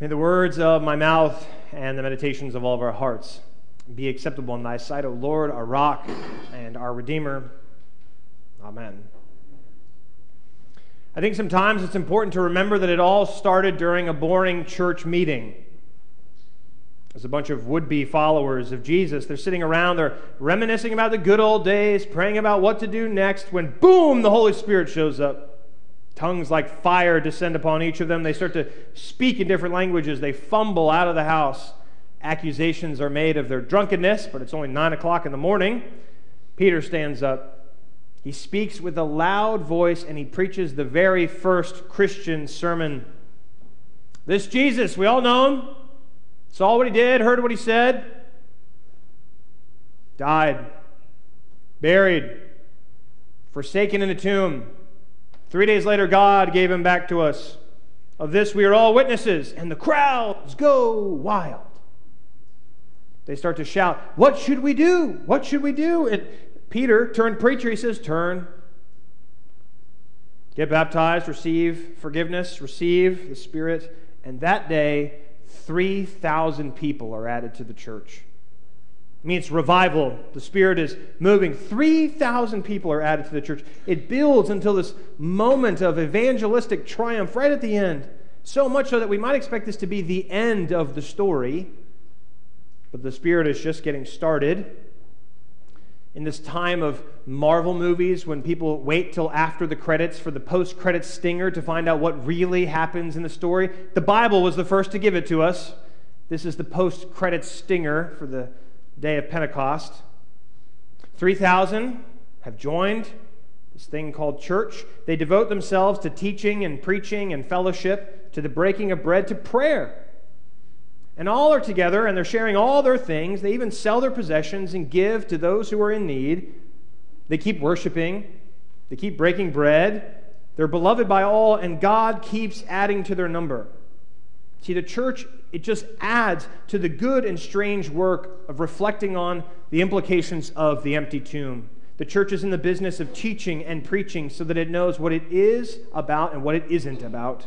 May the words of my mouth and the meditations of all of our hearts be acceptable in thy sight, O Lord, our rock and our Redeemer. Amen. I think sometimes it's important to remember that it all started during a boring church meeting. There's a bunch of would be followers of Jesus, they're sitting around, they're reminiscing about the good old days, praying about what to do next, when boom, the Holy Spirit shows up. Tongues like fire descend upon each of them. They start to speak in different languages. They fumble out of the house. Accusations are made of their drunkenness, but it's only 9 o'clock in the morning. Peter stands up. He speaks with a loud voice and he preaches the very first Christian sermon. This Jesus, we all know him, saw what he did, heard what he said, died, buried, forsaken in a tomb Three days later, God gave him back to us. Of this, we are all witnesses, and the crowds go wild. They start to shout, What should we do? What should we do? And Peter turned preacher. He says, Turn. Get baptized, receive forgiveness, receive the Spirit. And that day, 3,000 people are added to the church. It means revival. The Spirit is moving. 3,000 people are added to the church. It builds until this moment of evangelistic triumph right at the end. So much so that we might expect this to be the end of the story. But the Spirit is just getting started. In this time of Marvel movies, when people wait till after the credits for the post credit stinger to find out what really happens in the story, the Bible was the first to give it to us. This is the post credit stinger for the day of Pentecost. 3,000 have joined this thing called church. They devote themselves to teaching and preaching and fellowship, to the breaking of bread, to prayer. And all are together and they're sharing all their things. They even sell their possessions and give to those who are in need. They keep worshiping, they keep breaking bread. They're beloved by all, and God keeps adding to their number. See, the church, it just adds to the good and strange work of reflecting on the implications of the empty tomb. The church is in the business of teaching and preaching so that it knows what it is about and what it isn't about.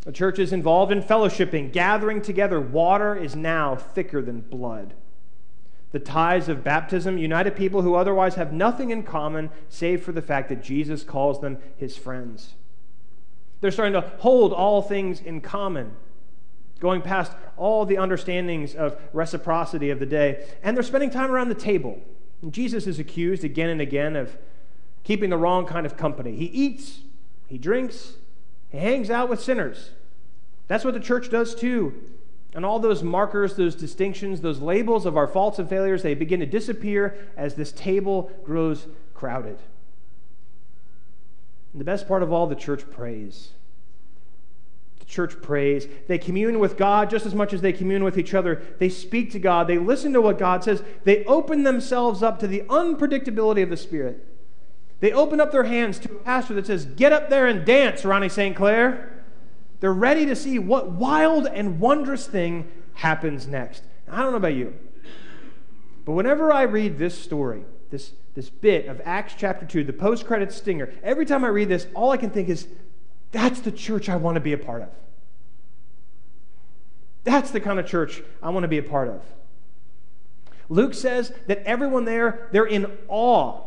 The church is involved in fellowshipping, gathering together. Water is now thicker than blood. The ties of baptism unite people who otherwise have nothing in common save for the fact that Jesus calls them his friends. They're starting to hold all things in common, going past all the understandings of reciprocity of the day. And they're spending time around the table. And Jesus is accused again and again of keeping the wrong kind of company. He eats, he drinks, he hangs out with sinners. That's what the church does too. And all those markers, those distinctions, those labels of our faults and failures, they begin to disappear as this table grows crowded. And the best part of all, the church prays. The church prays. They commune with God just as much as they commune with each other. They speak to God. They listen to what God says. They open themselves up to the unpredictability of the Spirit. They open up their hands to a pastor that says, Get up there and dance, Ronnie St. Clair. They're ready to see what wild and wondrous thing happens next. I don't know about you, but whenever I read this story, this this bit of Acts chapter 2, the post credit stinger, every time I read this, all I can think is, that's the church I want to be a part of. That's the kind of church I want to be a part of. Luke says that everyone there, they're in awe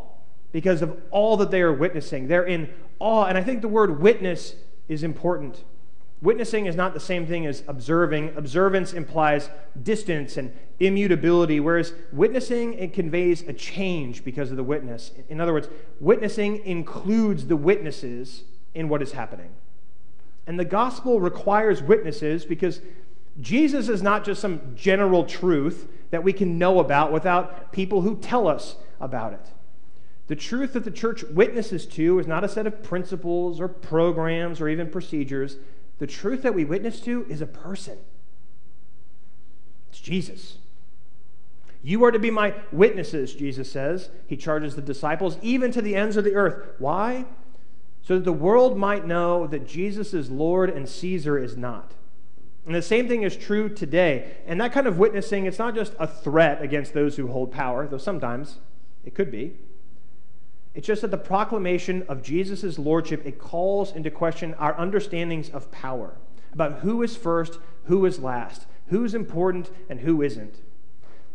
because of all that they are witnessing. They're in awe. And I think the word witness is important. Witnessing is not the same thing as observing. Observance implies distance and immutability, whereas witnessing it conveys a change because of the witness. In other words, witnessing includes the witnesses in what is happening. And the gospel requires witnesses because Jesus is not just some general truth that we can know about without people who tell us about it. The truth that the church witnesses to is not a set of principles or programs or even procedures the truth that we witness to is a person. It's Jesus. You are to be my witnesses, Jesus says. He charges the disciples, even to the ends of the earth. Why? So that the world might know that Jesus is Lord and Caesar is not. And the same thing is true today. And that kind of witnessing, it's not just a threat against those who hold power, though sometimes it could be. It's just that the proclamation of Jesus' lordship, it calls into question our understandings of power. about who is first, who is last, who's important, and who isn't.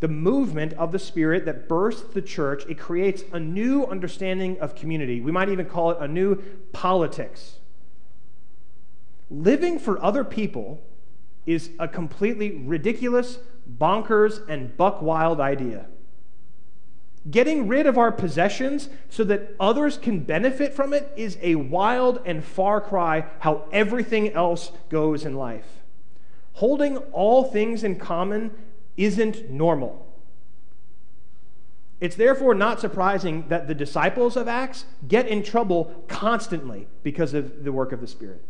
The movement of the Spirit that bursts the church, it creates a new understanding of community. We might even call it a new politics. Living for other people is a completely ridiculous, bonkers, and buck wild idea. Getting rid of our possessions so that others can benefit from it is a wild and far cry how everything else goes in life. Holding all things in common isn't normal. It's therefore not surprising that the disciples of Acts get in trouble constantly because of the work of the Spirit.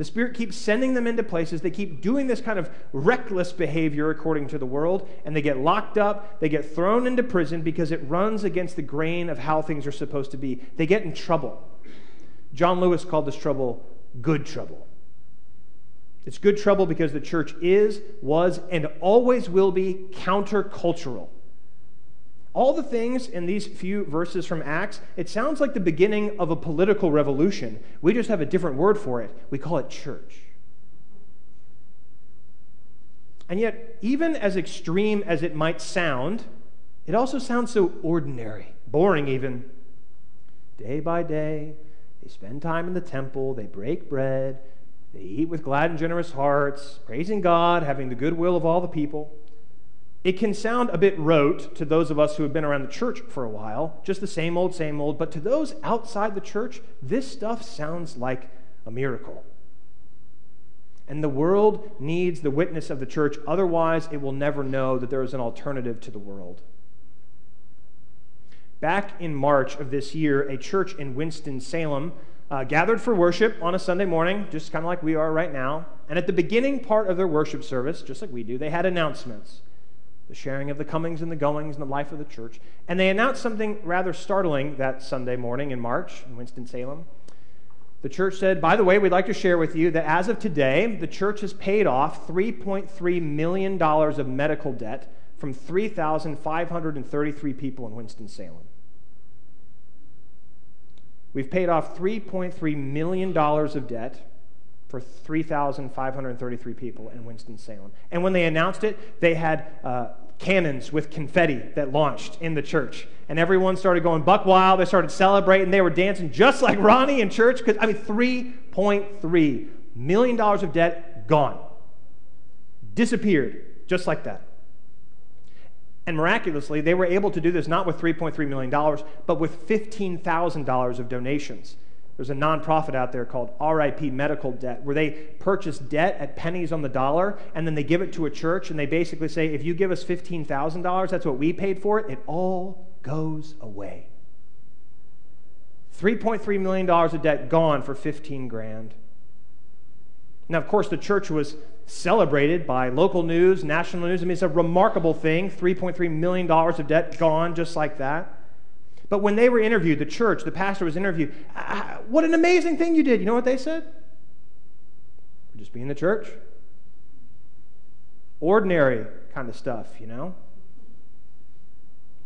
The Spirit keeps sending them into places. They keep doing this kind of reckless behavior according to the world, and they get locked up. They get thrown into prison because it runs against the grain of how things are supposed to be. They get in trouble. John Lewis called this trouble good trouble. It's good trouble because the church is, was, and always will be countercultural. All the things in these few verses from Acts, it sounds like the beginning of a political revolution. We just have a different word for it. We call it church. And yet, even as extreme as it might sound, it also sounds so ordinary, boring even. Day by day, they spend time in the temple, they break bread, they eat with glad and generous hearts, praising God, having the goodwill of all the people. It can sound a bit rote to those of us who have been around the church for a while, just the same old, same old, but to those outside the church, this stuff sounds like a miracle. And the world needs the witness of the church, otherwise, it will never know that there is an alternative to the world. Back in March of this year, a church in Winston-Salem uh, gathered for worship on a Sunday morning, just kind of like we are right now. And at the beginning part of their worship service, just like we do, they had announcements the sharing of the comings and the goings in the life of the church. And they announced something rather startling that Sunday morning in March in Winston-Salem. The church said, by the way, we'd like to share with you that as of today, the church has paid off $3.3 million of medical debt from 3,533 people in Winston-Salem. We've paid off $3.3 million of debt for 3,533 people in Winston-Salem. And when they announced it, they had uh, cannons with confetti that launched in the church. And everyone started going buck wild. They started celebrating. They were dancing just like Ronnie in church. Because, I mean, $3.3 million of debt gone. Disappeared just like that. And miraculously, they were able to do this not with $3.3 million, but with $15,000 of donations. There's a nonprofit out there called RIP Medical Debt, where they purchase debt at pennies on the dollar, and then they give it to a church, and they basically say, if you give us $15,000, that's what we paid for it, it all goes away. $3.3 million of debt gone for 15 grand. Now, of course, the church was celebrated by local news, national news. I mean, it's a remarkable thing. $3.3 million of debt gone just like that. But when they were interviewed, the church, the pastor was interviewed, what an amazing thing you did. You know what they said? We're just being the church. Ordinary kind of stuff, you know?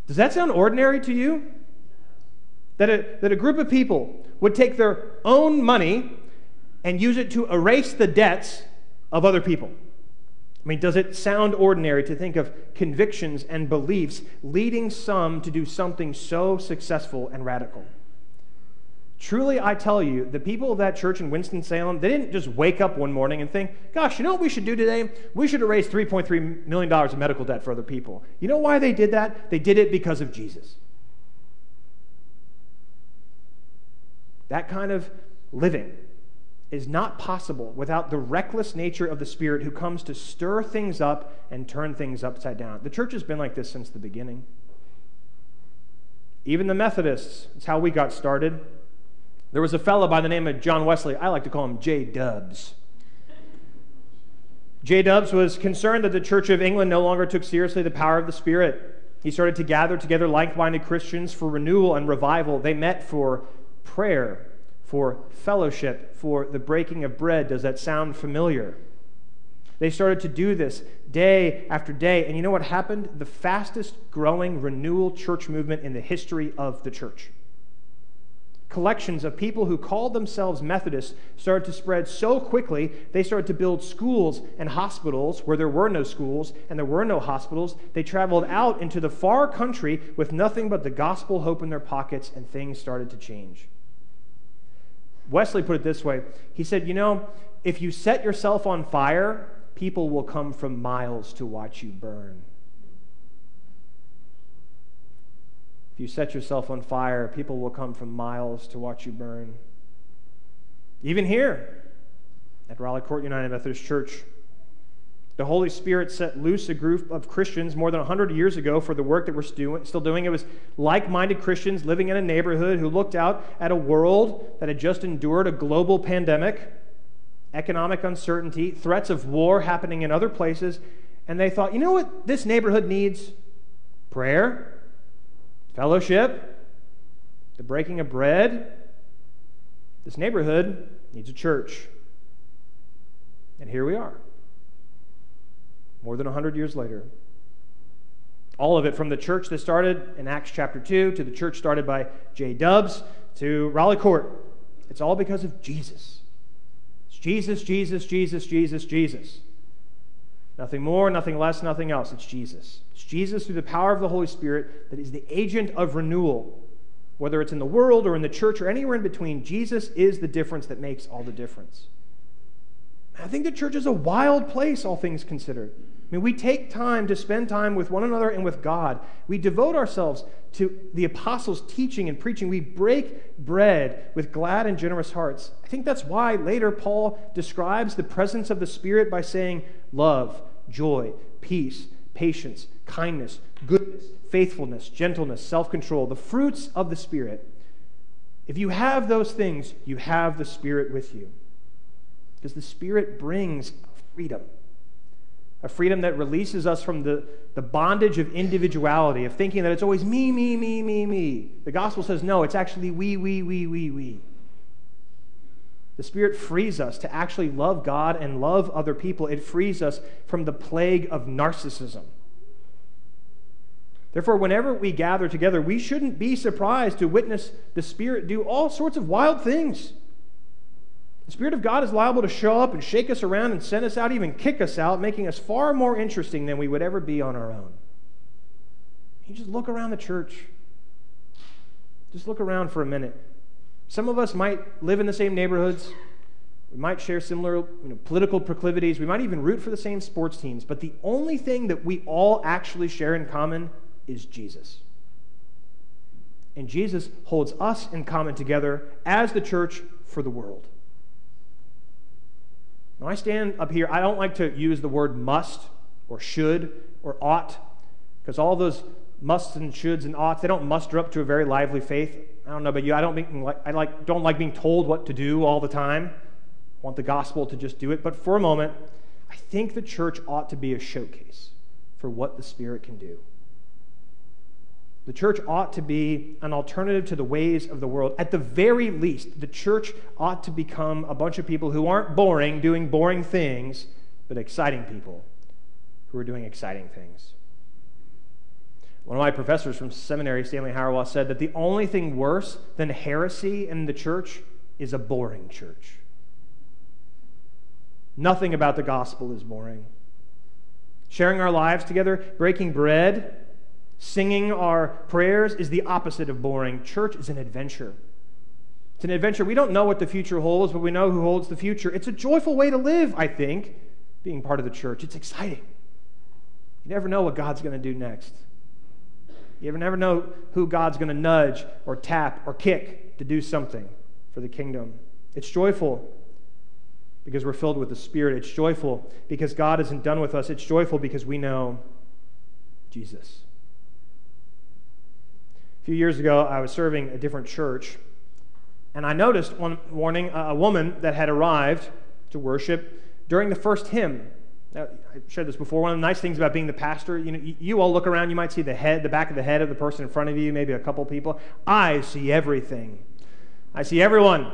Does that sound ordinary to you? That a, that a group of people would take their own money and use it to erase the debts of other people. I mean, does it sound ordinary to think of convictions and beliefs leading some to do something so successful and radical? Truly, I tell you, the people of that church in Winston-Salem, they didn't just wake up one morning and think, gosh, you know what we should do today? We should erase $3.3 million of medical debt for other people. You know why they did that? They did it because of Jesus. That kind of living is not possible without the reckless nature of the Spirit who comes to stir things up and turn things upside down. The church has been like this since the beginning. Even the Methodists, it's how we got started. There was a fellow by the name of John Wesley. I like to call him J. Dubs. J. Dubs was concerned that the Church of England no longer took seriously the power of the Spirit. He started to gather together like minded Christians for renewal and revival. They met for prayer for fellowship, for the breaking of bread. Does that sound familiar? They started to do this day after day. And you know what happened? The fastest growing renewal church movement in the history of the church. collections of people who called themselves Methodists started to spread so quickly, they started to build schools and hospitals where there were no schools and there were no hospitals. They traveled out into the far country with nothing but the gospel hope in their pockets, and things started to change. Wesley put it this way He said, You know, if you set yourself on fire, people will come from miles to watch you burn. If you set yourself on fire, people will come from miles to watch you burn. Even here at Raleigh Court United Methodist Church, the Holy Spirit set loose a group of Christians more than 100 years ago for the work that we're still doing. It was like minded Christians living in a neighborhood who looked out at a world that had just endured a global pandemic, economic uncertainty, threats of war happening in other places, and they thought, you know what this neighborhood needs? Prayer fellowship, the breaking of bread. This neighborhood needs a church. And here we are, more than 100 years later. All of it from the church that started in Acts chapter 2 to the church started by J. Dubs to Raleigh Court. It's all because of Jesus. It's Jesus, Jesus, Jesus, Jesus, Jesus. Nothing more, nothing less, nothing else. It's Jesus. It's Jesus through the power of the Holy Spirit that is the agent of renewal. Whether it's in the world or in the church or anywhere in between, Jesus is the difference that makes all the difference. I think the church is a wild place, all things considered. Mean, we take time to spend time with one another and with God. We devote ourselves to the apostles' teaching and preaching. We break bread with glad and generous hearts. I think that's why later Paul describes the presence of the Spirit by saying love, joy, peace, patience, kindness, goodness, faithfulness, gentleness, self control, the fruits of the Spirit. If you have those things, you have the Spirit with you. Because the Spirit brings freedom a freedom that releases us from the, the bondage of individuality, of thinking that it's always me, me, me, me, me. The gospel says, no, it's actually we, we, we, we, we. The Spirit frees us to actually love God and love other people. It frees us from the plague of narcissism. Therefore, whenever we gather together, we shouldn't be surprised to witness the Spirit do all sorts of wild things. The Spirit of God is liable to show up and shake us around and send us out, even kick us out, making us far more interesting than we would ever be on our own. You just look around the church. Just look around for a minute. Some of us might live in the same neighborhoods. We might share similar you know, political proclivities. We might even root for the same sports teams. But the only thing that we all actually share in common is Jesus. And Jesus holds us in common together as the church for the world. When I stand up here, I don't like to use the word must or should or ought, because all those musts and shoulds and oughts, they don't muster up to a very lively faith. I don't know about you. I don't, like, I like, don't like being told what to do all the time. I want the gospel to just do it. But for a moment, I think the church ought to be a showcase for what the Spirit can do. The church ought to be an alternative to the ways of the world. At the very least, the church ought to become a bunch of people who aren't boring, doing boring things, but exciting people who are doing exciting things. One of my professors from seminary, Stanley Hauerwas, said that the only thing worse than heresy in the church is a boring church. Nothing about the gospel is boring. Sharing our lives together, breaking bread, Singing our prayers is the opposite of boring. Church is an adventure. It's an adventure. We don't know what the future holds, but we know who holds the future. It's a joyful way to live, I think, being part of the church. It's exciting. You never know what God's going to do next. You ever never know who God's going to nudge or tap or kick to do something for the kingdom. It's joyful because we're filled with the Spirit. It's joyful because God isn't done with us. It's joyful because we know Jesus. A few years ago, I was serving a different church, and I noticed one morning uh, a woman that had arrived to worship during the first hymn. Now, I shared this before. One of the nice things about being the pastor, you know, you all look around, you might see the head, the back of the head of the person in front of you, maybe a couple people. I see everything. I see everyone.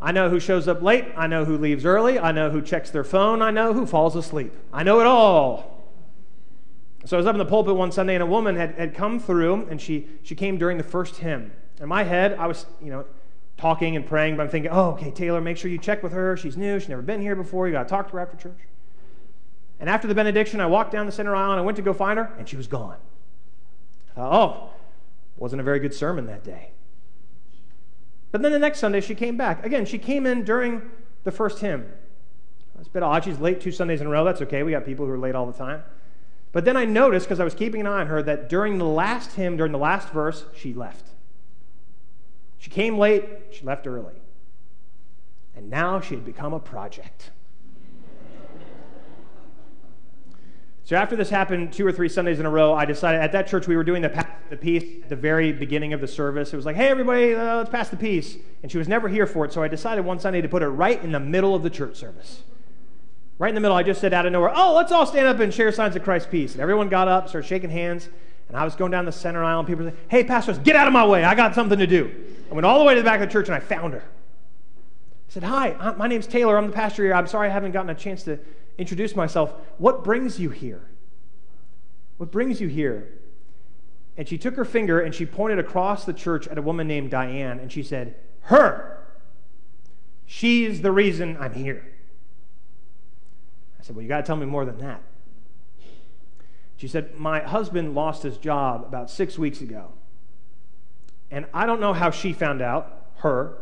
I know who shows up late. I know who leaves early. I know who checks their phone. I know who falls asleep. I know it all. So I was up in the pulpit one Sunday, and a woman had, had come through, and she, she came during the first hymn. In my head, I was, you know, talking and praying, but I'm thinking, oh, okay, Taylor, make sure you check with her. She's new. She's never been here before. You got to talk to her after church. And after the benediction, I walked down the center aisle and I went to go find her, and she was gone. Thought, oh, wasn't a very good sermon that day. But then the next Sunday, she came back. Again, she came in during the first hymn. It's a bit odd. She's late two Sundays in a row. That's okay. We got people who are late all the time. But then I noticed, because I was keeping an eye on her, that during the last hymn, during the last verse, she left. She came late, she left early. And now she had become a project. So after this happened two or three Sundays in a row, I decided at that church we were doing the pass the peace at the very beginning of the service. It was like, hey everybody, uh, let's pass the peace, and she was never here for it. So I decided one Sunday to put it right in the middle of the church service. Right in the middle, I just said out of nowhere, oh, let's all stand up and share signs of Christ's peace. And everyone got up, started shaking hands, and I was going down the center aisle, and people said, hey pastors, get out of my way. I got something to do. I went all the way to the back of the church, and I found her. I said, hi, my name's Taylor. I'm the pastor here. I'm sorry I haven't gotten a chance to introduce myself. What brings you here? What brings you here? And she took her finger and she pointed across the church at a woman named Diane and she said, Her! She's the reason I'm here. I said, Well, you got to tell me more than that. She said, My husband lost his job about six weeks ago. And I don't know how she found out, her,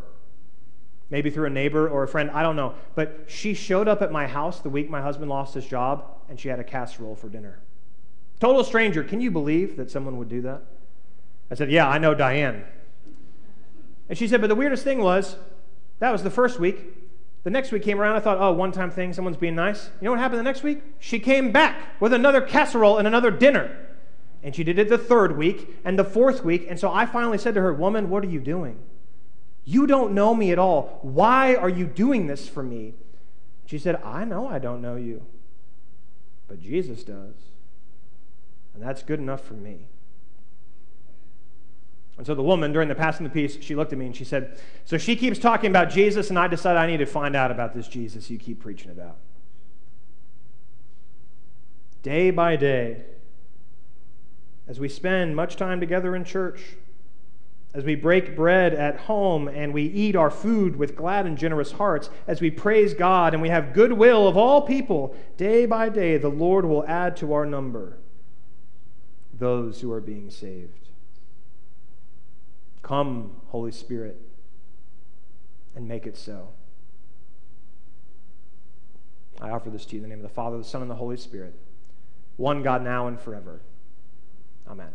maybe through a neighbor or a friend, I don't know. But she showed up at my house the week my husband lost his job, and she had a casserole for dinner. Total stranger. Can you believe that someone would do that? I said, Yeah, I know Diane. And she said, But the weirdest thing was, that was the first week. The next week came around, I thought, oh, one time thing, someone's being nice. You know what happened the next week? She came back with another casserole and another dinner. And she did it the third week and the fourth week. And so I finally said to her, Woman, what are you doing? You don't know me at all. Why are you doing this for me? She said, I know I don't know you, but Jesus does. And that's good enough for me. And so the woman, during the passing of the peace, she looked at me and she said, So she keeps talking about Jesus, and I decided I need to find out about this Jesus you keep preaching about. Day by day, as we spend much time together in church, as we break bread at home and we eat our food with glad and generous hearts, as we praise God and we have goodwill of all people, day by day the Lord will add to our number those who are being saved. Come, Holy Spirit, and make it so. I offer this to you in the name of the Father, the Son, and the Holy Spirit, one God now and forever. Amen.